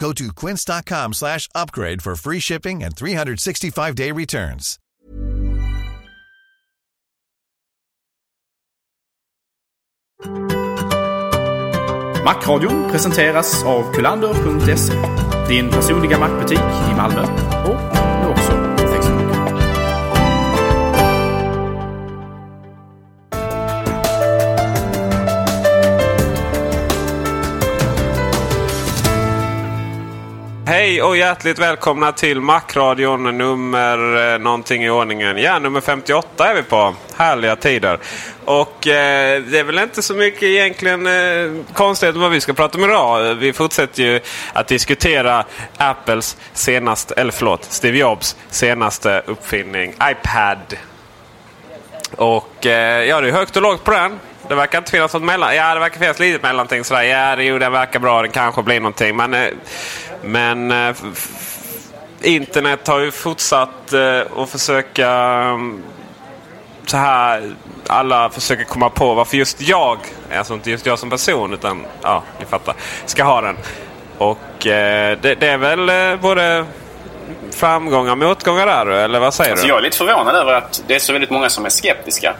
Go to quince.com slash upgrade for free shipping and 365-day returns. Macradion presenteras av kulander.se. Din personliga mackbutik i Malmö Hej och hjärtligt välkomna till Macradion nummer eh, någonting i ordningen. Ja, nummer 58 är vi på. Härliga tider. Och eh, det är väl inte så mycket egentligen eh, konstigt vad vi ska prata om idag. Vi fortsätter ju att diskutera Apples senaste, eller förlåt, Steve Jobs senaste uppfinning iPad. Och eh, ja, det är högt och lågt på den. Det verkar inte finnas något mellan... Ja, det verkar finnas lite mellanting. Sådär. Ja, det, jo, den verkar bra. Den kanske blir någonting. Men, eh, men eh, internet har ju fortsatt eh, att försöka... mm, Så här, alla försöker komma på varför just jag, alltså inte just jag som person, utan ja, ni fattar, ska ha den. Och eh, det, det är väl eh, både framgångar och motgångar där, eller vad säger Alltså du? jag är lite förvånad över att det är så väldigt många som är skeptiska.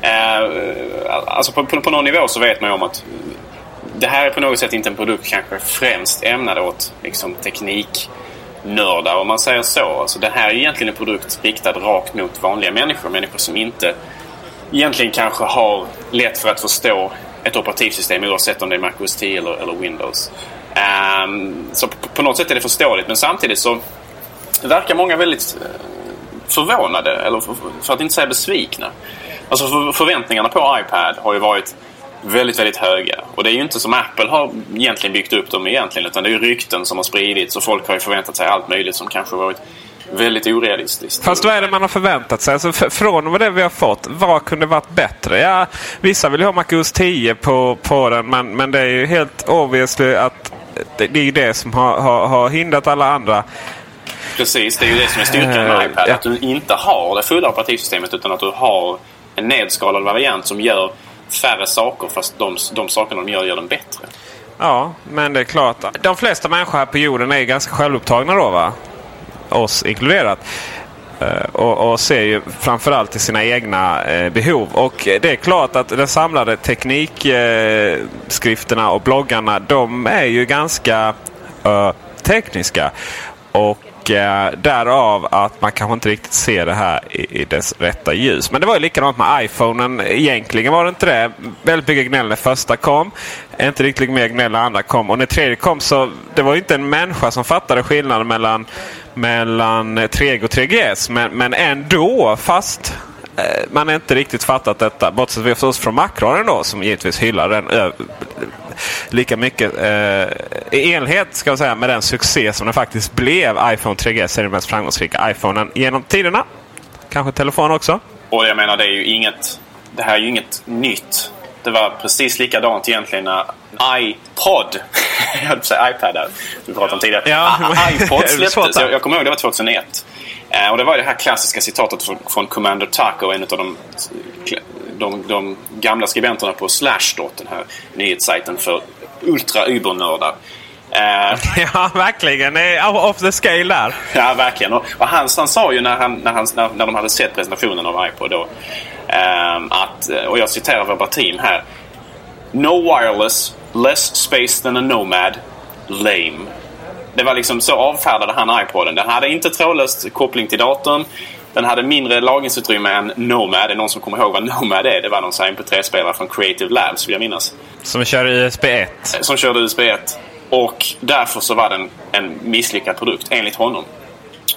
Eh, alltså på, på, på någon nivå så vet man ju om att det här är på något sätt inte en produkt kanske främst ämnad åt liksom, tekniknördar om man säger så. Alltså det här är egentligen en produkt riktad rakt mot vanliga människor. Människor som inte egentligen kanske har lätt för att förstå ett operativsystem oavsett om det är Mac OS 10 eller, eller Windows. Um, så på, på något sätt är det förståeligt men samtidigt så verkar många väldigt eh, förvånade, eller för, för att inte säga besvikna. Alltså för, förväntningarna på iPad har ju varit väldigt, väldigt höga. Och det är ju inte som Apple har egentligen byggt upp dem egentligen utan det är ju rykten som har spridits och folk har ju förväntat sig allt möjligt som kanske varit väldigt orealistiskt. Fast vad är det man har förväntat sig? Alltså, från vad det vi har fått, vad kunde varit bättre? Ja, vissa vill ju ha Mac OS 10 på, på den, men, men det är ju helt obviously att det, det är ju det som har, har, har hindrat alla andra. Precis, det är ju det som är styrkan med Eh, iPad. ja. Att du inte har det fulla operativsystemet utan att du har en nedskalad variant som gör färre saker fast de, de sakerna de gör gör dem bättre. Ja, men det är klart. De flesta människor här på jorden är ganska självupptagna då va? Oss inkluderat. Eh, och, och ser ju framförallt till sina egna eh, behov. Och det är klart att de samlade teknikskrifterna eh, och bloggarna de är ju ganska eh, tekniska. Och eh, därav att man kanske inte riktigt ser det här i, i dess rätta ljus. Men det var ju likadant med iPhonen. Egentligen var det inte det. Väldigt mycket gnäll när första kom. Inte riktigt mer gnäll när andra kom. Och när tredje kom så det var ju inte en människa som fattade skillnaden mellan, mellan 3G och 3GS. Men, men ändå, fast man har inte riktigt fattat detta. Bortsett förstås från Macradion då som givetvis hyllar den ö, lika mycket eh, i enlighet ska jag säga, med den succé som den faktiskt blev. iPhone 3GS är den mest framgångsrika iPhonen genom tiderna. Kanske telefon också. Och jag menar, det är ju inget... Det här är ju inget nytt. Det var precis likadant egentligen när iPod, jag höll på att säga iPad där, vi pratade om tidigare. Ja, Ah, iPod är svårt släpptes. Jag, jag kommer ihåg det var 2001. Eh, och det var det här klassiska citatet från, från Commander Taco, en av de, de, de gamla skribenterna på Slashdot, den här nyhetssajten för ultra-ubernördar. Eh, Ja, verkligen. Off the scale där. Ja, verkligen. Och, och han, han sa ju när, han, när, han, när, när de hade sett presentationen av iPod då, ehm, att, och jag citerar verbatim här. No wireless, less space than a nomad, lame. Det var liksom så avfärdade han iPoden. Den hade inte trådlös koppling till datorn. Den hade mindre lagringsutrymme än Nomad. Är någon som kommer ihåg vad Nomad är? Det var någon MP3-spelare från Creative Labs vill jag minnas. Som kör USB 1. Som körde USB 1. Och därför så var den en misslyckad produkt enligt honom.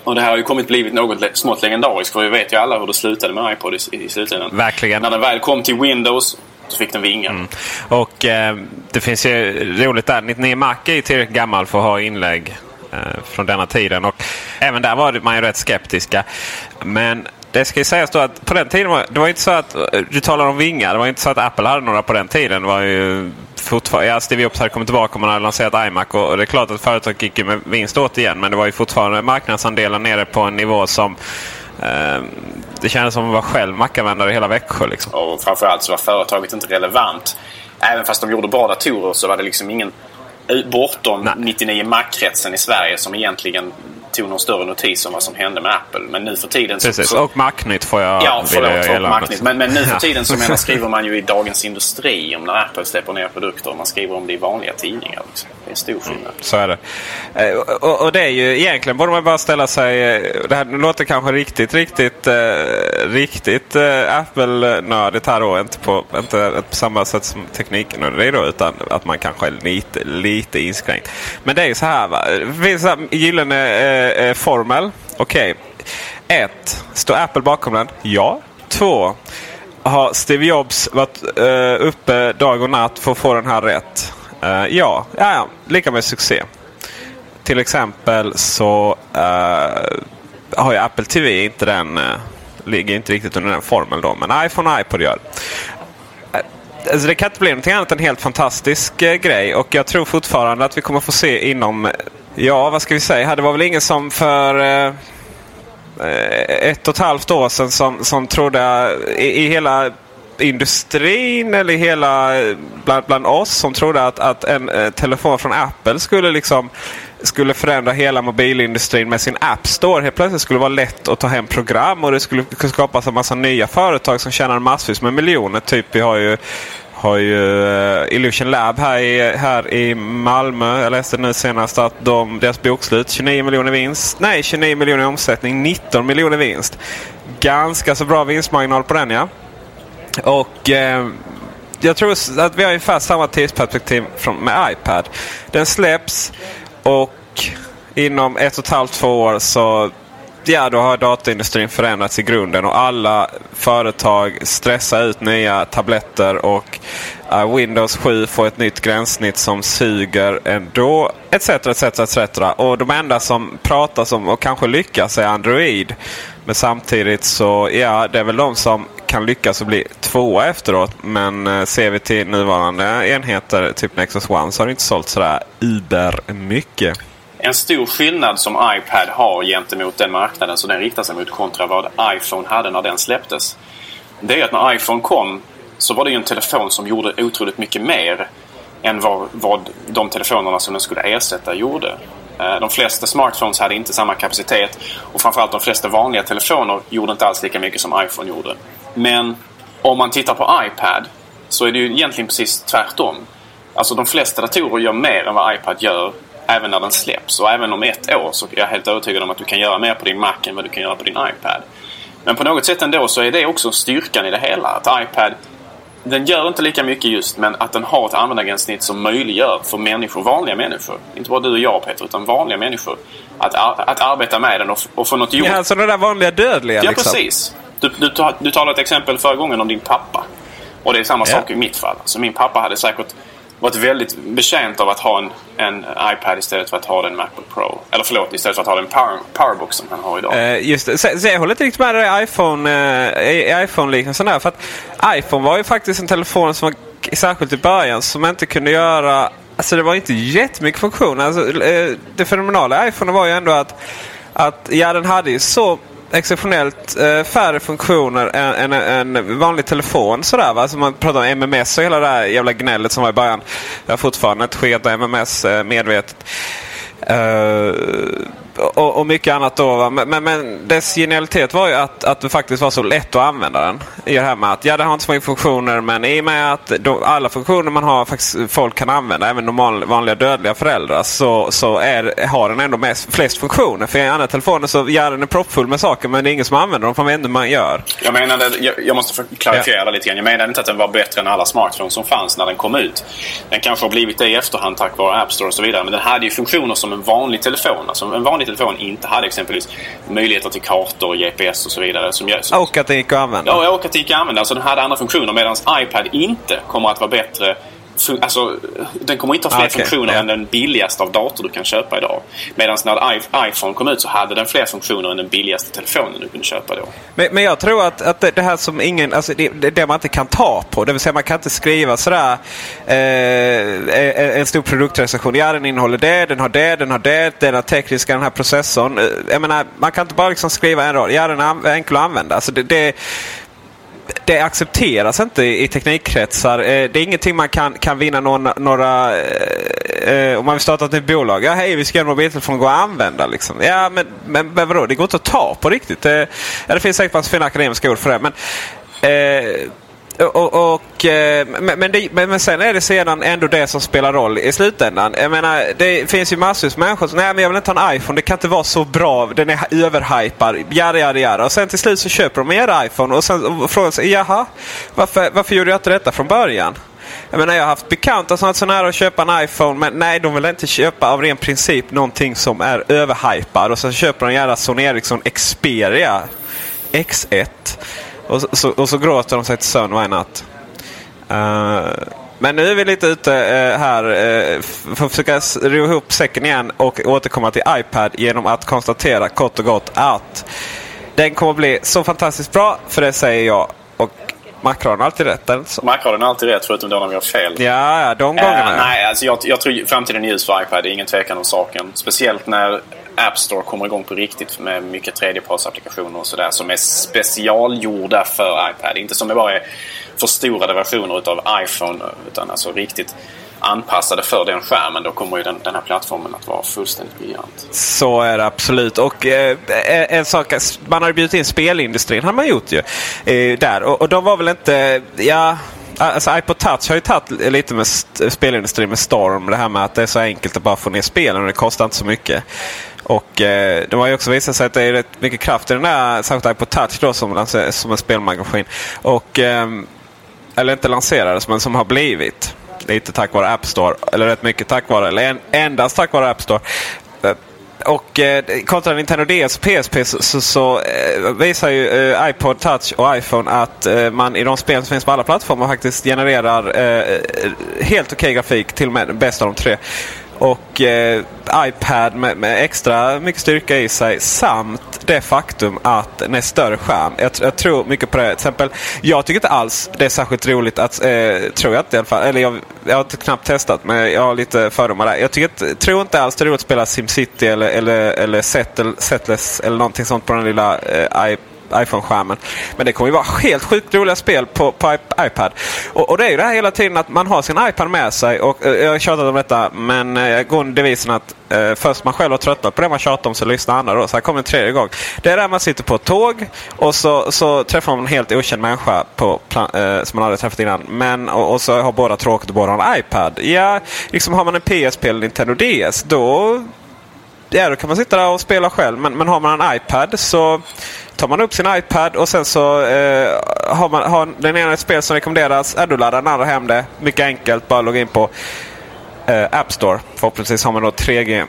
Och det här har ju kommit blivit något smått legendariskt. För vi vet ju alla hur det slutade med iPod i, i slutändan. Verkligen. När den väl kom till Windows så fick den vingar. Mm. Och eh, det finns ju roligt där. 99 Mac är ju tillräckligt gammal för att ha inlägg eh, från denna tiden. Och även där var man ju rätt skeptiska. Men det ska ju sägas då att på den tiden var det var inte så att eh, du talar om vingar. Det var inte så att Apple hade några på den tiden. Det var ju fortfarande, ja, alltså Steve Jobs hade kommit tillbaka och man hade lanserat iMac. Och det är klart att företaget gick med vinst återigen. Men det var ju fortfarande marknadsandelen nere på en nivå som det kändes som att vara själv Mac-användare i hela Växjö. Liksom. Och framförallt så var företaget inte relevant. Även fast de gjorde bra datorer så var det liksom ingen bortom Nej. 99 Mac-kretsen i Sverige som egentligen tog någon större notis om vad som hände med Apple. Men nu för tiden... Så, Precis, och Macnytt får jag Ja, förlåt. Och Macnytt. Men, men nu för tiden så menar, skriver man ju i Dagens Industri om när Apple släpper ner produkter. Man skriver om det i vanliga tidningar. Liksom. Det är stor skillnad. Mm, så är det. Eh, och, och, det är ju egentligen borde man bara ställa sig... Eh, det här låter kanske riktigt, riktigt, uh, riktigt Apple-nördigt här då. Inte på, inte på samma sätt som tekniknördig då. Utan att man kanske är lite, lite inskränkt. Men det är ju så här va. Det finns en gyllene Eh, eh, formel. Okej. Okay. 1. Står Apple bakom den? Ja. 2. Har Steve Jobs varit eh, uppe dag och natt för att få den här rätt? Eh, ja. ja, ja. Lika med succé. Till exempel så eh, har ju Apple TV inte den, eh, ligger inte riktigt under den formeln då. Men iPhone och iPod gör. Alltså det kan inte bli någonting annat än en helt fantastisk grej. Och jag tror fortfarande att vi kommer få se inom Ja, vad ska vi säga? Det var väl ingen som för eh, ett och ett halvt år sedan som, som trodde eh, i, i hela industrin eller hela bland, bland oss som trodde att, att en eh, telefon från Apple skulle liksom skulle förändra hela mobilindustrin med sin App Store. Helt plötsligt skulle det vara lätt att ta hem program och det skulle skapas en massa nya företag som tjänar massvis med miljoner. Typ vi har ju har ju uh, Illusion Lab här i, här i Malmö. Jag läste nu senast att de, deras bokslut 29 miljoner vinst. Nej, 29 miljoner i omsättning, 19 miljoner vinst. Ganska så bra vinstmarginal på den ja. Och uh, jag tror att vi har ungefär samma tidsperspektiv från, med iPad. Den släpps och inom ett och ett halvt, två år så ja, då har dataindustrin förändrats i grunden och alla företag stressar ut nya tabletter och uh, Windows 7 får ett nytt gränssnitt som suger ändå etc. etc, etc. Och de enda som pratar om och kanske lyckas är Android. Men samtidigt så ja, det är väl de som kan lyckas och bli tvåa efteråt. Men uh, ser vi till nuvarande enheter, typ Nexus One, så har det inte sålt sådär uber mycket. En stor skillnad som iPad har gentemot den marknaden som den riktar sig mot kontra vad iPhone hade när den släpptes. Det är att när iPhone kom så var det ju en telefon som gjorde otroligt mycket mer än vad, vad de telefonerna som den skulle ersätta gjorde. Eh, de flesta smartphones hade inte samma kapacitet och framförallt de flesta vanliga telefoner gjorde inte alls lika mycket som iPhone gjorde. Men om man tittar på iPad så är det ju egentligen precis tvärtom. Alltså de flesta datorer gör mer än vad iPad gör även när den släpps. Och även om ett år så är jag helt övertygad om att du kan göra mer på din Mac än vad du kan göra på din iPad. Men på något sätt ändå så är det också styrkan i det hela. Att iPad, den gör inte lika mycket just men att den har ett användargränssnitt som möjliggör för människor, vanliga människor, inte bara du och jag Peter, utan vanliga människor, att, att arbeta med den och, och få något gjort. Ja, alltså det där vanliga dödliga Ja, liksom. precis. Du, du, du talade ett exempel förra gången om din pappa. Och det är samma ja. sak i mitt fall. Alltså min pappa hade säkert varit väldigt betjänt av att ha en, en iPad istället för att ha den Macbook Pro. Eller förlåt, istället för att ha den power, Powerbook som han har idag. Eh, just det. Så, så jag håller inte riktigt med dig iPhone, eh, iPhone-liknelsen där. För att iPhone var ju faktiskt en telefon som var särskilt i början som inte kunde göra Alltså det var inte jättemycket funktioner. Alltså, eh, det fenomenala i iPhone var ju ändå att, att ja, den hade ju så exceptionellt eh, färre funktioner än, en, en vanlig telefon. Sådär, va? Alltså man pratar om MMS och hela det här jävla gnället som var i början. Jag har fortfarande inte skickat MMS eh, medvetet. Uh, och, och, mycket annat då. Men, men, dess genialitet var ju att, att det faktiskt var så lätt att använda den. I det här med att ja, det har inte så många funktioner men i och med att då, alla funktioner man har faktiskt folk kan använda, även normal, vanliga dödliga föräldrar, så, så är, har den ändå mest, flest funktioner. För i andra telefoner så ja, den är proppfull med saker men det är ingen som använder dem för man vet inte hur man gör. Jag menade, jag, jag måste klarifiera ja. lite grann. Jag menade inte att den var bättre än alla smartphones som fanns när den kom ut. Den kanske har blivit det i efterhand tack vare App Store och så vidare. Men den hade ju funktioner som en vanlig telefon. Alltså en vanlig telefon inte hade exempelvis möjligheter till kartor, GPS och så vidare. Som, som, och att det gick att använda. Ja, och att det gick att använda. Alltså den hade andra funktioner medan iPad inte kommer att vara bättre Alltså, den kommer inte ha fler okay, funktioner yeah. än den billigaste av dator du kan köpa idag. Medan när iPhone kom ut så hade den fler funktioner än den billigaste telefonen du kunde köpa då. Men, men jag tror att, att det, här som ingen, alltså det, det, man inte kan ta på, det vill säga man kan inte skriva sådär eh, eh en stor produktrecension. Ja, den innehåller det, den har det, den har det, den har tekniska, den här processorn. Eh, jag menar, man kan inte bara liksom skriva en rad. Ja, den är enkel att använda. Alltså det, det det accepteras inte i teknikkretsar. Eh, det är ingenting man kan, kan vinna någon, några eh, eh, om man vill starta ett nytt bolag. Ja, hej, vi ska göra en mobiltelefon gå att använda. Liksom. Ja, men, men, men vadå? Det går inte att ta på riktigt. Det, ja, det finns säkert massa fina akademiska ord för det. Men, eh, och, och, eh, men, det, men, sen är det sedan ändå det som spelar roll i slutändan. Jag menar, det finns ju massor med människor som nej men jag vill inte ha en iPhone. Det kan inte vara så bra. Den är överhypad. Jada, jada, jada. Och sen till slut så köper de en iPhone och sen frågar sig jaha, varför, varför gjorde jag inte detta från början? Jag menar jag har haft bekanta som varit så nära att köpa en iPhone men nej de vill inte köpa av ren princip någonting som är överhypad. Och så köper de en jävla Sony Ericsson Xperia X1. Och så, och så gråter de sig till sömn varje natt. Uh, men nu är vi lite ute uh, här uh, för att försöka ro ihop säcken igen och återkomma till iPad genom att konstatera kort och gott att den kommer bli så fantastiskt bra. För det säger jag. Och Macron har alltid rätt. Macron har alltid rätt förutom då när vi har fel. Ja, ja de gångerna. nej, alltså jag, jag tror framtiden är ljus för iPad. Det är ingen tvekan om saken. Speciellt när App Store kommer igång på riktigt med mycket tredjepartsapplikationer och sådär som är specialgjorda för iPad. Inte som är bara är förstorade versioner utav iPhone utan alltså riktigt anpassade för den skärmen. Då kommer ju den, den här plattformen att vara fullständigt briljant. Så är det absolut. Och eh, eh en sak, man har bjudit in spelindustrin har man gjort ju. Eh, där. Och, och de var väl inte, ja Alltså iPod Touch har ju tagit lite med spelindustrin med storm. Det här med att det är så enkelt att bara få ner spelen och det kostar inte så mycket. Och eh, det har ju också visat sig att det är rätt mycket kraft i den där, särskilt på Touch då som, som en spelmaskin. Och, eh, eller inte lanserades men som har blivit. Lite tack vare App Store. Eller rätt mycket tack vare, eller en, endast tack vare App Store. Eh, och eh, kontra Nintendo DS och PSP så, så, så eh, visar ju eh, iPod Touch och iPhone att eh, man i de spel som finns på alla plattformar faktiskt genererar eh, eh helt okej okay grafik. Till och med bäst av de tre och eh, iPad med, med, extra mycket styrka i sig samt det faktum att den är större skärm. Jag, jag, tror mycket på det. Till exempel, jag tycker inte alls det är särskilt roligt att, eh, tror jag inte i alla fall, eller jag, jag har inte knappt testat men jag har lite fördomar där. Jag tycker, tror inte alls det är roligt att spela SimCity eller, eller, eller Settless eller någonting sånt på den lilla eh, iPhone-skärmen. Men det kommer ju vara helt sjukt roliga spel på, på iPad. Och, och, det är ju det här hela tiden att man har sin iPad med sig. Och, eh, jag har tjatat om detta men eh, jag går devisen att eh, först man själv har tröttnat på det man tjatar om så lyssnar andra då. Så här kommer en tredje gång. Det är där man sitter på ett tåg och så, så träffar man en helt okänd människa på eh, som man aldrig träffat innan. Men, och, och, så har båda tråkigt och båda har en iPad. Ja, liksom har man en PSP eller Nintendo DS då ja, då kan man sitta där och spela själv. Men, men har man en iPad så tar man upp sin iPad och sen så eh, har, man, har den ena ett spel som rekommenderas. Ja, då laddar den andra hem det. Mycket enkelt. Bara logga in på eh, App Store. Förhoppningsvis har man då 3G.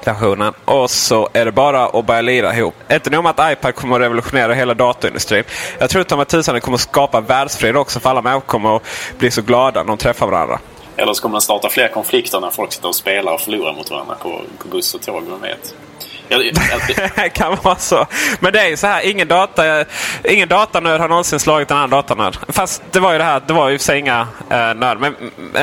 Stationen. Och så är det bara att börja lira ihop. Inte nog med att iPad kommer att revolutionera hela datorindustrin. Jag tror att tusan det kommer att skapa världsfred också för alla människor kommer att bli så glada när de träffar varandra. Eller så kommer den starta fler konflikter när folk sitter och spelar och förlorar mot varandra på, på buss och tåg. Vem vet? det kan vara så. Men det är ju så här, ingen, data, ingen datanörd har någonsin slagit en annan datanörd. Fast det var ju det här, det var ju för sig inga eh, nörd. Men,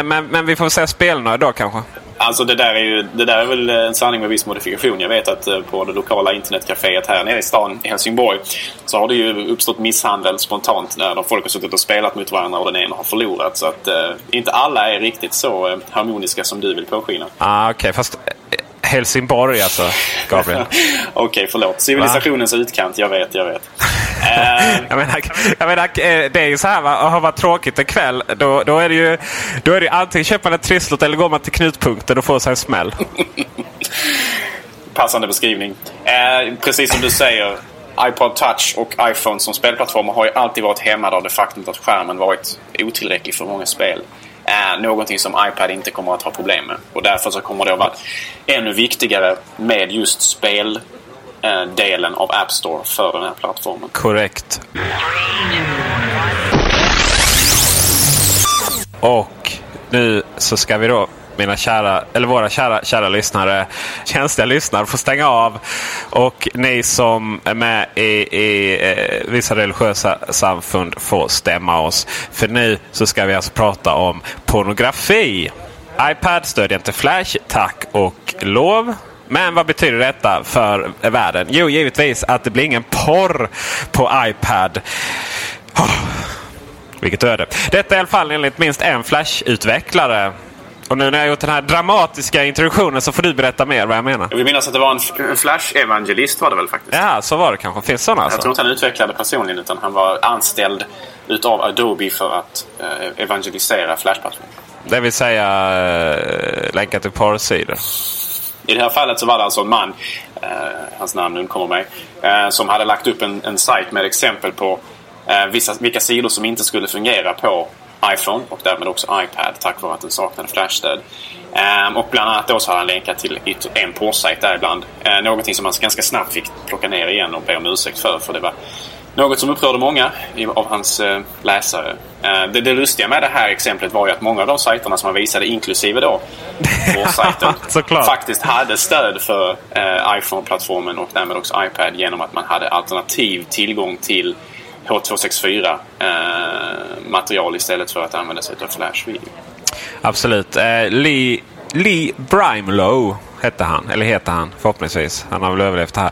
men, men vi får säga spelnörd då kanske. Alltså det där är ju det där är väl en sanning med viss modifikation. Jag vet att eh, på det lokala internetcaféet här nere i stan i Helsingborg så har det ju uppstått misshandel spontant när folk har suttit och spelat mot varandra och den ena har förlorat. Så att eh, inte alla är riktigt så eh, harmoniska som du vill påskina. Ah, Okej, okay. fast eh, Helsingborg alltså, Gabriel. Okej, okay, förlåt. Civilisationens Va? utkant. Jag vet, jag vet. jag, menar, jag menar, eh, det är ju så här, va? har man tråkigt en kväll då, då är det ju då är det antingen köper man ett trisslott eller går man till knutpunkten och får sig en smäll. Passande beskrivning. Eh, precis som du säger, iPod Touch och iPhone som spelplattformar har ju alltid varit hämmade av det faktum att skärmen varit otillräcklig för många spel. Är någonting som iPad inte kommer att ha problem med. Och därför så kommer det att vara ännu viktigare med just speldelen eh, av App Store för den här plattformen. Korrekt. Och nu så ska vi då mina kära, eller våra kära, kära lyssnare, känsliga lyssnare får stänga av. Och ni som är med i, i eh, vissa religiösa samfund får stämma oss. För nu så ska vi alltså prata om pornografi. iPad stödjer inte Flash, tack och lov. Men vad betyder detta för världen? Jo, givetvis att det blir ingen porr på iPad. Oh, vilket öde. Detta är i alla fall enligt minst en Flash-utvecklare. Och nu när jag gjort den här dramatiska introduktionen så får du berätta mer vad jag menar. Jag vill minnas att det var en Flash-evangelist var det väl faktiskt? Ja, så var det kanske. Finns sådana alltså? Jag tror inte han utvecklade personligen utan han var anställd utav Adobe för att eh, evangelisera Flash-plattformen. Det vill säga eh, länka till porrsidor? I det här fallet så var det alltså en man, eh, hans namn undkommer mig, eh, som hade lagt upp en, en sajt med exempel på eh, vissa, vilka sidor som inte skulle fungera på iPhone och därmed också iPad tack vare att den saknade flashstöd. Um, och bland annat då så har han länkat till en porrsajt däribland. Uh, någonting som man ganska snabbt fick plocka ner igen och be om ursäkt för. För det var något som upprörde många av hans uh, läsare. Uh, det, det lustiga med det här exemplet var ju att många av de sajterna som han visade, inklusive då porrsajten, faktiskt hade stöd för uh, iPhone-plattformen och därmed också iPad genom att man hade alternativ tillgång till H264 eh, material istället för att använda sig av Flash Video. Absolut. Eh, Lee, Lee Brimelow hette han, eller heter han förhoppningsvis. Han har väl överlevt det här.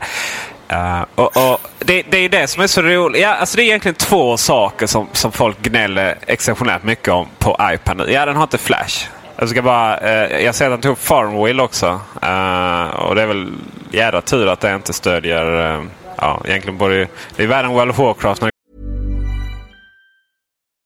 Uh, och, och det, det, är det som är så roligt. Ja, alltså det är egentligen två saker som, som folk gnäller exceptionellt mycket om på iPad nu. Ja, den har inte Flash. Jag ska bara, uh, jag ser att den tog upp Farmwheel också. Uh, och det är väl jädra tur att det inte stödjer ja, egentligen både... Det är värre än World of Warcraft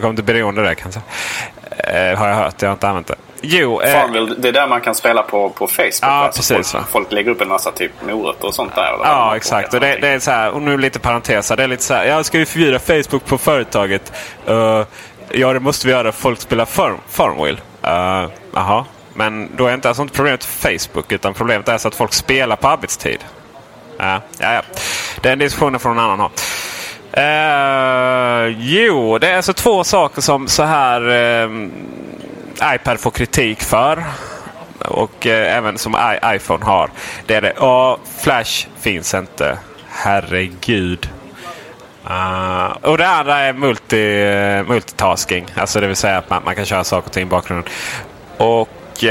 Kom till beroende där kanske. Eh, har jag hört. Jag har inte använt det. Jo, eh, Farmville, det är där man kan spela på, på Facebook. Ja, alltså precis. Folk, folk, lägger upp en massa typ morötter och sånt där. Eller ja, exakt. Och det, det, är så här, och nu lite parenteser. Det är lite så här, jag ska ju förbjuda Facebook på företaget. Uh, ja, det måste vi göra. Folk spelar farm, Farmville. Uh, aha. Men då är inte alltså inte problemet Facebook utan problemet är så att folk spelar på arbetstid. Ja, ja, ja. Den diskussionen från en annan håll. Uh, jo, det är alltså två saker som så här uh, iPad får kritik för. Och uh, även som I iPhone har. Det är det. Och Flash finns inte. Herregud. Uh, och det andra är multi, multitasking. Alltså det vill säga att man, man kan köra saker och ting i bakgrunden. Och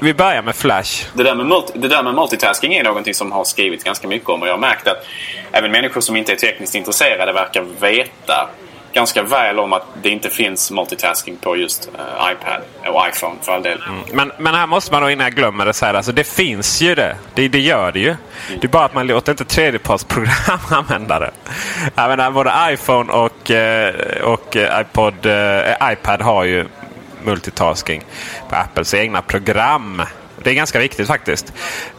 vi börjar med Flash. Det där med, multi, det där med multitasking är någonting som har skrivits ganska mycket om. Och jag har märkt att även människor som inte är tekniskt intresserade verkar veta ganska väl om att det inte finns multitasking på just uh, iPad och iPhone för all del. Mm. Men, men här måste man då innan jag glömmer det säga alltså det finns ju det. Det, det gör det ju. Mm. Det är bara att man låter inte tredjepartsprogram använda det. Jag menar, både iPhone och, eh, och eh, iPod, iPad har ju multitasking på Apples egna program. Det är ganska viktigt faktiskt.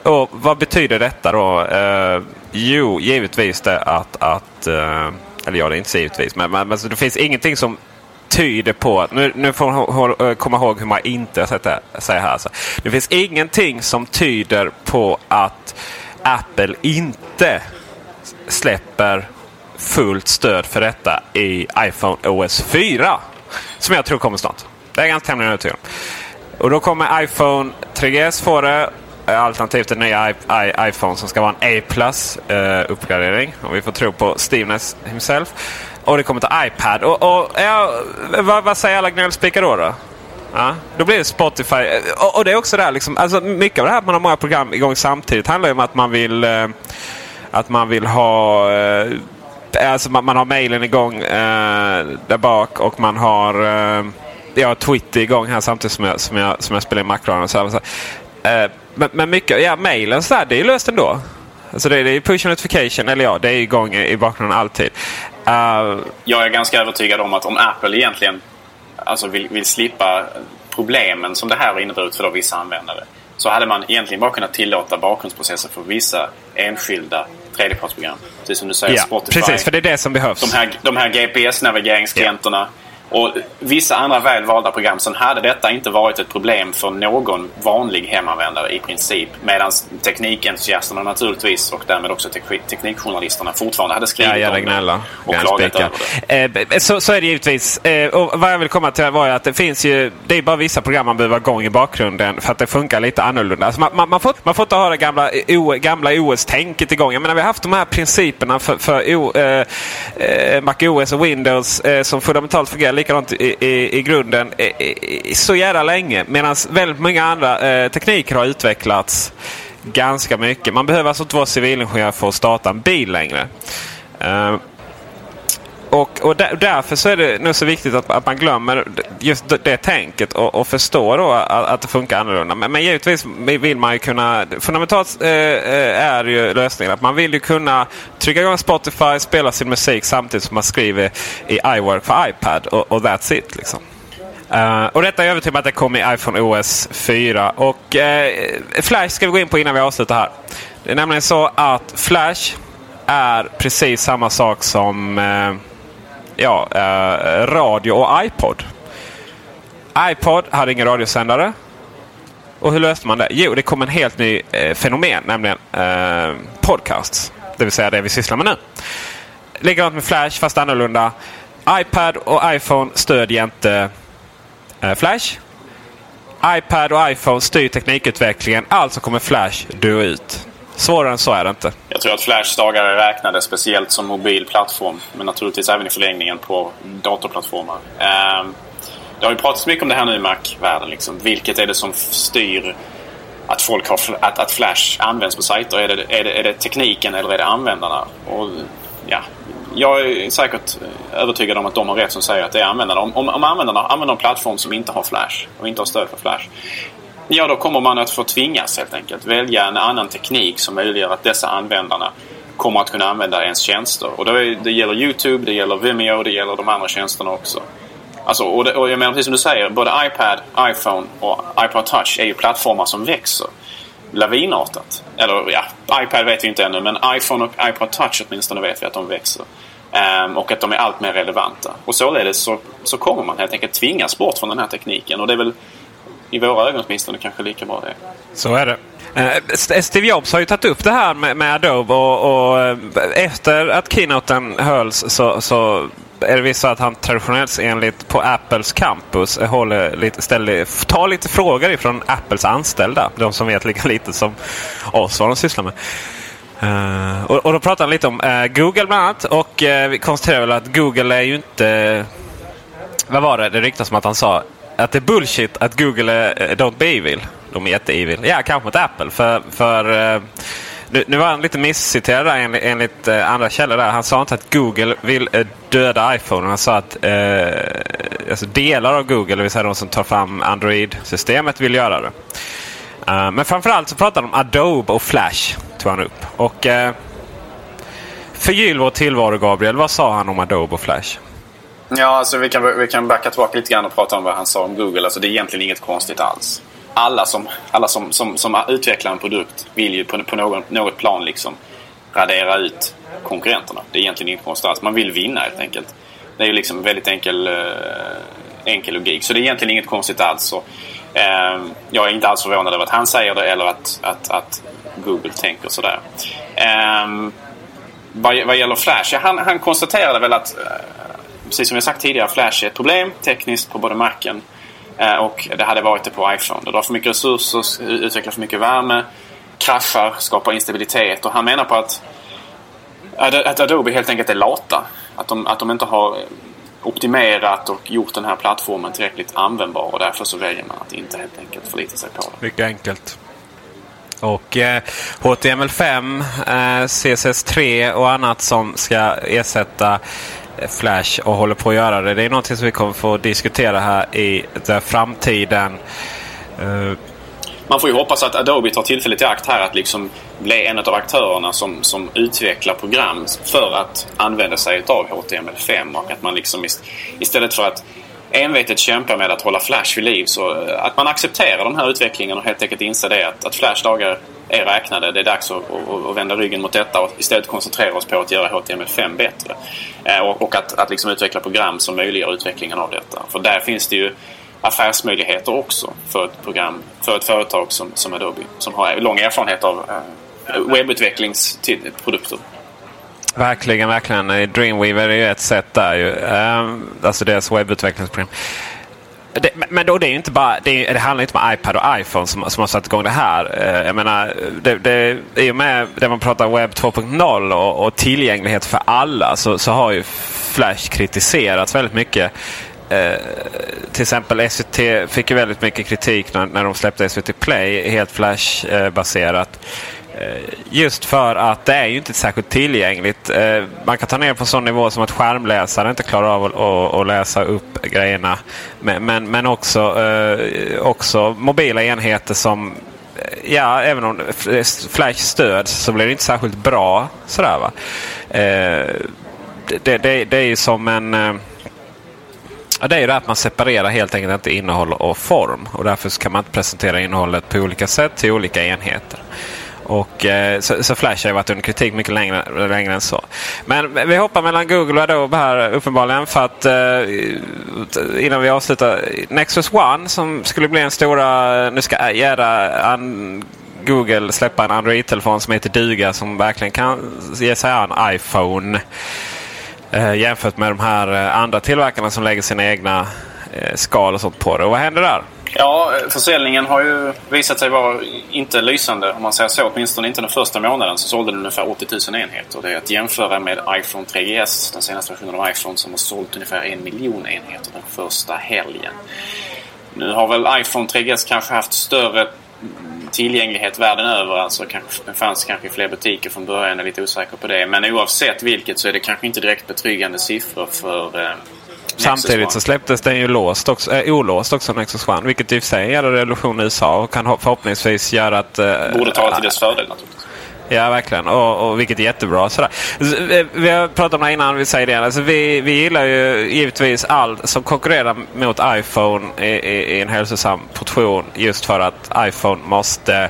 Och Vad betyder detta då? Eh, jo, givetvis det att... att eh, eller ja, det är inte så givetvis. Men, men, men det finns ingenting som tyder på att... Nu, nu får man eh, komma ihåg hur man inte säger här. Alltså. Det finns ingenting som tyder på att Apple inte släpper fullt stöd för detta i iPhone OS 4. Som jag tror kommer snart. Det är ganska tämligen övertygad. Och då kommer iPhone 3GS få det. Eh, alternativt en ny iPhone som ska vara en A-plus eh, uppgradering. Om vi får tro på Steveness himself. Och det kommer till iPad. Och, och ja, vad, vad, säger alla gnällspikar då? då? Ja, då blir det Spotify. Eh, och, och, det är också där liksom, alltså mycket av det här att man har många program igång samtidigt handlar ju om att man vill eh, att man vill ha eh, alltså man, man har mailen igång eh, där bak och man har eh, eh, ja, Twitter igång här samtidigt som jag, som jag, som jag spelar in makron. Så, så, eh, men, men mycket, ja mailen så här, det är löst ändå. Alltså det, det är push notification, eller ja, det är igång i, i bakgrunden alltid. Uh, jag är ganska övertygad om att om Apple egentligen alltså vill, vill slippa problemen som det här har inneburit för vissa användare. Så hade man egentligen bara kunnat tillåta bakgrundsprocesser för vissa enskilda tredjepartsprogram. Precis som du säger, ja, Spotify. Precis, för det är det som behövs. De här, de här GPS-navigeringsklienterna. Ja. Och vissa andra väl valda program. Sen hade detta inte varit ett problem för någon vanlig hemanvändare i princip. Medan teknikentusiasterna naturligtvis och därmed också teknikjournalisterna fortfarande hade skrivit ja, om gnälla. och klagat över det. Eh, så, så är det givetvis. Eh, och vad jag vill komma till var att det finns ju... Det är bara vissa program man behöver ha igång i bakgrunden för att det funkar lite annorlunda. Alltså man, man, man, får, man får inte ha det gamla, o, gamla OS-tänket igång. Jag menar vi har haft de här principerna för, för o, eh, eh Mac OS och Windows eh, som fundamentalt fungerar likadant i, i, i grunden i, så jävla länge. Medan väldigt många andra eh, tekniker har utvecklats ganska mycket. Man behöver alltså inte vara civilingenjör för att starta en bil längre. Eh, och, och där, därför så är det nog så viktigt att, att man glömmer just det, det tänket och, och förstår då att, att, det funkar annorlunda. Men, men givetvis vill man ju kunna... Fundamentalt eh, eh är ju lösningen att man vill ju kunna trycka igång Spotify, spela sin musik samtidigt som man skriver i iWork för iPad och, och that's it. Liksom. Uh, och detta är jag övertygad om att det kommer i iPhone OS 4. Och uh, Flash ska vi gå in på innan vi avslutar här. Det är nämligen så att Flash är precis samma sak som uh, ja, eh, radio och iPod. iPod hade ingen radiosändare. Och hur löste man det? Jo, det kom en helt ny eh, fenomen, nämligen eh, podcasts. Det vill säga det vi sysslar med nu. Likadant med Flash, fast annorlunda. iPad och iPhone stödjer inte Eh, Flash. iPad och iPhone styr teknikutvecklingen. Alltså kommer Flash dö ut. Svårare än så är det inte. Jag tror att Flash dagar är räknade, speciellt som mobil plattform. Men naturligtvis även i förlängningen på datorplattformar. Ehm, det har ju pratats mycket om det här nu i Mac-världen. Liksom. Vilket är det som styr att, folk har, att, att Flash används på sajter? Är det, är, det, är det tekniken eller är det användarna? Och, ja, jag är säkert övertygad om att de har rätt som säger att det är användarna. Om, om, om användarna använder en plattform som inte har Flash och inte har stöd för Flash. Ja, då kommer man att få tvingas helt enkelt välja en annan teknik som möjliggör att dessa användarna kommer att kunna använda ens tjänster. Och är, det gäller Youtube, det gäller Vimeo, det gäller de andra tjänsterna också. Alltså, och, det, och jag menar precis som du säger, både iPad, iPhone och iPod Touch är ju plattformar som växer lavinartat. Eller ja, iPad vet vi inte ännu men iPhone och iPod Touch åtminstone vet vi att de växer. Um, och att de är allt mer relevanta. Och således så, så kommer man helt enkelt tvingas bort från den här tekniken. Och det är väl i våra ögon åtminstone kanske lika bra det. Så är det. Eh, Steve Jobs har ju tagit upp det här med, med Adobe och, och eh, efter att keynoten hölls så, så är det visst så att han traditionellt enligt på Apples campus håller lite, ställer, tar lite frågor ifrån Apples anställda. De som vet lika lite som oss vad de sysslar med. Uh, och, och, då pratar han lite om uh, Google bland annat. Och uh, vi konstaterar väl att Google är ju inte... vad var det? Det ryktas som att han sa att det är bullshit att Google är eh, don't be evil. De är jätte-evil. Ja, kanske mot Apple. För, för eh, nu, nu, var han lite missciterad där enligt, enligt andra källor. Där. Han sa inte att Google vill döda iPhone. Han sa att eh, alltså delar av Google, det vill säga de som tar fram Android-systemet, vill göra det. Uh, men framförallt så pratar han om Adobe och Flash. Tog han upp. Och eh, Förgyll vår tillvaro Gabriel. Vad sa han om Adobe och Flash? Ja, alltså vi kan, vi kan backa tillbaka lite grann och prata om vad han sa om Google. Alltså det är egentligen inget konstigt alls alla som, alla som, som, som utvecklar en produkt vill ju på, på något, något plan liksom radera ut konkurrenterna. Det är egentligen inget konstigt alls. Man vill vinna helt enkelt. Det är ju liksom väldigt enkel, eh, enkel logik. Så det är egentligen inget konstigt alls. Så, eh, jag är inte alls förvånad över att han säger det eller att, att, att Google tänker sådär. Eh, vad, vad gäller Flash, ja, han, han konstaterade väl att eh, precis som jag sagt tidigare, Flash är ett problem tekniskt på både Macen eh, och det hade varit det på iPhone. Det drar för mycket resurser, utvecklar för mycket värme, kraschar, skapar instabilitet. Och han menar på att, att Adobe helt enkelt är lata. Att de, att de inte har optimerat och gjort den här plattformen tillräckligt användbar och därför så väljer man att inte helt enkelt förlita sig på den. Mycket enkelt. Och eh, HTML5, eh, CSS3 och annat som ska ersätta Flash och håller på att göra det. Det är någonting som vi kommer få diskutera här i framtiden. Uh, man får ju hoppas att Adobe tar tillfället i akt här att liksom bli en av aktörerna som, som utvecklar program för att använda sig av HTML5 och att man liksom istället för att envetet kämpa med att hålla Flash vid liv så eh, att man accepterar den här utvecklingen och helt enkelt inser det att, att Flash dagar är räknade. Det är dags att, att, att, vända ryggen mot detta och istället koncentrera oss på att göra HTML5 bättre. Eh, och, och att, att liksom utveckla program som möjliggör utvecklingen av detta. För där finns det ju affärsmöjligheter också för ett program, för ett företag som, som Adobe som har lång erfarenhet av eh, webbutvecklingsprodukter. Verkligen, verkligen. Eh, Dreamweaver är ju ett sätt där ju. Ehm, alltså deras webbutvecklingsprogram. Det, men då det är inte bara, det, det, handlar inte om iPad och iPhone som, som har satt igång det här. Eh, jag menar, det, det, i och med det man pratar webb 2.0 och, och, tillgänglighet för alla så, så har ju Flash kritiserats väldigt mycket. Eh, till exempel SVT fick ju väldigt mycket kritik när, när de släppte SVT Play helt Flash-baserat. Eh, Eh, just för att det är ju inte särskilt tillgängligt. Eh, man kan ta ner på sån nivå som att skärmläsare inte klarar av att, läsa upp grejerna. Men, men, men också, eh, också mobila enheter som Ja, även om Flash stöds så blir det inte särskilt bra. Sådär, va? Det, det, det är ju som en det är ju det att man separerar helt enkelt inte innehåll och form. Och därför kan man inte presentera innehållet på olika sätt till olika enheter. Och, eh, så, så, Flash har ju varit under kritik mycket längre, längre än så. Men vi hoppar mellan Google och Adobe här uppenbarligen. För att eh, innan vi avslutar. Nexus One som skulle bli en stora... Nu ska göra Google släppa en Android-telefon som heter Duga som verkligen kan ge sig an iPhone. Eh, jämfört med de här eh, andra tillverkarna som lägger sina egna eh, skal och sånt på det. Och vad händer där? Ja, försäljningen har ju visat sig vara inte lysande om man säger så. Åtminstone inte den första månaden så sålde den ungefär 80 000 enheter. Det är att jämföra med iPhone 3GS, den senaste versionen av iPhone som har sålt ungefär en miljon enheter den första helgen. Nu har väl iPhone 3GS kanske haft större tillgänglighet världen över. Alltså kanske, den fanns kanske i fler butiker från början. Jag är lite osäker på det. Men oavsett vilket så är det kanske inte direkt betryggande siffror för eh, Samtidigt så släpptes den ju låst också, äh, olåst också Nexus One. Vilket i och för sig är en revolution i USA och kan förhoppningsvis göra att... Äh, Borde tala till dess fördel naturligtvis. Ja, verkligen. Och, och vilket är jättebra. Sådär. Eh, vi har pratat om det innan, vi säger det alltså, vi, vi gillar ju givetvis allt som konkurrerar mot iPhone i, i, i en hälsosam portion. Just för att iPhone måste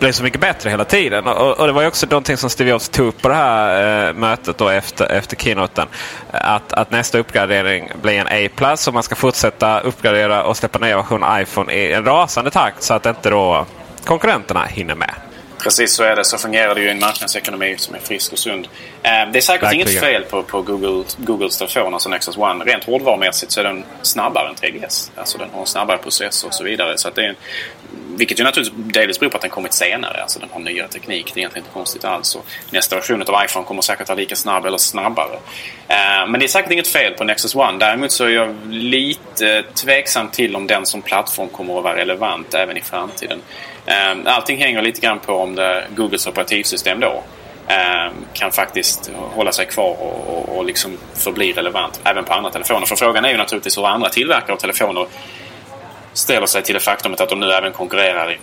blev så mycket bättre hela tiden. Och, och det var ju också någonting som Steve Jobs tog upp på det här eh, mötet då efter, efter keynoten. Att, att nästa uppgradering blir en A+. Och man ska fortsätta uppgradera och släppa nya versioner iPhone i en rasande takt så att inte då konkurrenterna hinner med. Precis så är det. Så fungerar det ju i en marknadsekonomi som är frisk och sund. Eh, det är säkert Verkligen. inget fel på, på Google, Googles telefon, alltså Nexus One. Rent hårdvarumässigt så är den snabbare än 3GS. Alltså den har en snabbare processor och så vidare. Så det är en, vilket ju naturligtvis delvis beror på att den kommit senare. Alltså den har nyare teknik. Det är egentligen inte konstigt alls. Och nästa version av iPhone kommer säkert vara lika snabb eller snabbare. Eh, men det är säkert inget fel på Nexus One. Däremot så är jag lite tveksam till om den som plattform kommer att vara relevant även i framtiden. Eh, allting hänger lite grann på om det Googles operativsystem då eh, kan faktiskt hålla sig kvar och, och, och liksom förbli relevant även på andra telefoner. För frågan är ju naturligtvis hur andra tillverkare av telefoner ställer sig till det faktumet att de nu även konkurrerar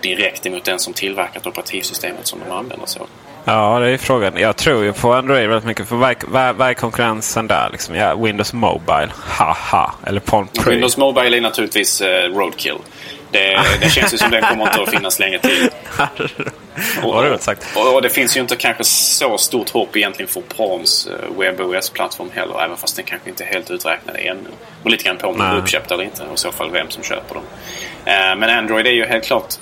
direkt emot den som tillverkat operativsystemet som de använder av. Ja, det är frågan. Jag tror ju på Android väldigt mycket. För vad, är konkurrensen där? Liksom, ja, Windows Mobile, haha. Eller Palm Pre. Windows Mobile är naturligtvis uh, Roadkill. Det, det känns ju som den kommer inte att finnas länge till. Och. Och, och, det finns ju inte kanske så stort hopp egentligen för Palms eh, WebOS-plattform heller. Även fast den kanske inte är helt uträknad ännu. Och lite grann på om den är uppköpt eller inte. Och i så fall vem som köper dem. Eh, men Android är ju helt klart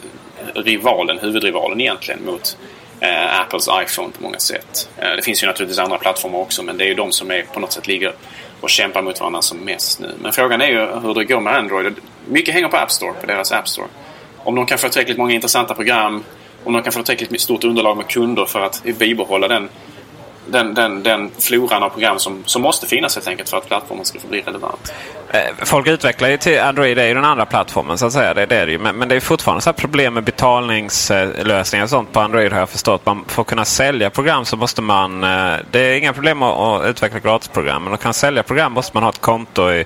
rivalen, huvudrivalen egentligen mot eh, Apples iPhone på många sätt. Det finns ju naturligtvis andra plattformar också men det är ju de som är, på något sätt ligger och kämpar mot varandra som mest nu. Men frågan är ju hur det går med Android. mycket hänger på App Store, på deras App Store. Om de kan få tillräckligt många intressanta program, om de kan få tillräckligt stort underlag med kunder för att bibehålla den den, den, den floran av program som, som måste finnas helt enkelt för att plattformen ska få bli relevant. Eh, folk utvecklar ju till Android, det är ju den andra plattformen så att säga. Det, det är det ju. Men, men, det är fortfarande så problem med betalningslösningar och sånt på Android har jag förstått. Man att kunna sälja program så måste man... Eh, det är inga problem att, utveckla gratisprogram. Men att kunna sälja program måste man ha ett konto i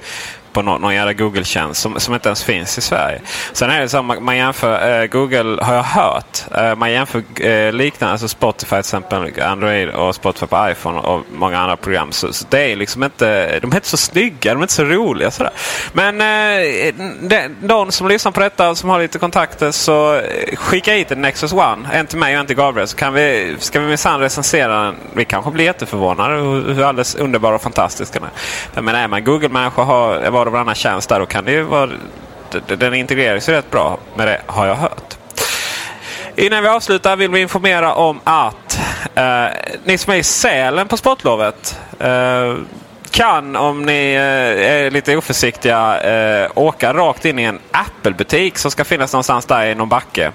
på någon, någon jävla Google-tjänst som, som inte ens finns i Sverige. Sen är det så man, man jämför, eh, Google har jag hört, eh, man jämför eh, liknande, alltså Spotify till exempel, Android och Spotify på iPhone och många andra program. Så, så det är liksom inte, de är inte så snygga, de är inte så roliga. Sådär. Men eh, de, som lyssnar på detta och som har lite kontakter så eh, skicka hit en Nexus One, en till mig och en till Gabriel. Så kan vi, ska vi minsann recensera den. Vi kanske blir jätteförvånade hur, hur alldeles underbar och fantastisk den är. Men är man Google-människa har var och varannan tjänst där. Då kan det ju vara, den integreras ju rätt bra med det har jag hört. Innan vi avslutar vill vi informera om att eh, ni som är i Sälen på sportlovet eh, kan, om ni eh, är lite oförsiktiga, eh, åka rakt in i en Apple-butik som ska finnas någonstans där i någon backe.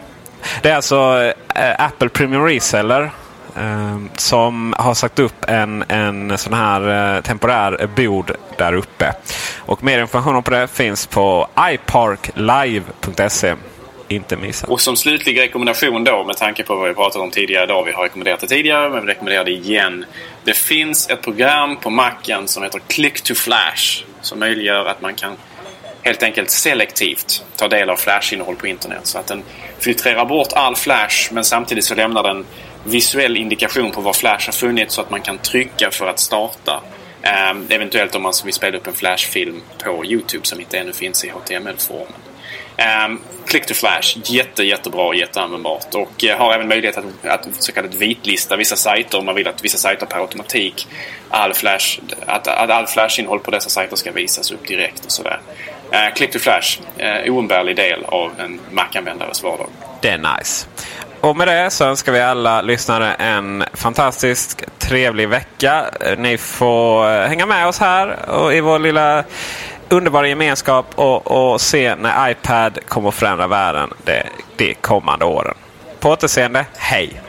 Det är alltså eh, Apple Premium Reseller Ehm, som har satt upp en, en sån här eh, temporär bod där uppe. Och mer information om det finns på iparklive.se. Inte missa. Och som slutlig rekommendation då med tanke på vad vi pratat om tidigare idag. Vi har rekommenderat det tidigare men vi rekommenderar det igen. Det finns ett program på Macen som heter Click to Flash. Som möjliggör att man kan helt enkelt selektivt ta del av flashinnehåll på internet. Så att den filtrerar bort all flash men samtidigt så lämnar den visuell indikation på var Flash har funnits så att man kan trycka för att starta. Um, eventuellt om man vill spela upp en Flash-film på Youtube som inte ännu finns i HTML-formen. Um, ehm, click to Flash, jätte, jättebra och jätteanvändbart. Och uh, har även möjlighet att, att så kallat vitlista vissa sajter om man vill att vissa sajter per automatik all flash, att, att all Flash-innehåll på dessa sajter ska visas upp direkt och sådär. Uh, Click to Flash, uh, oumbärlig del av en Mac-användares vardag. Det är nice. Och med det så önskar vi alla lyssnare en fantastisk trevlig vecka. Ni får eh, hänga med oss här och i vår lilla underbara gemenskap och, och se när iPad kommer att förändra världen de, de kommande åren. På återseende, hej!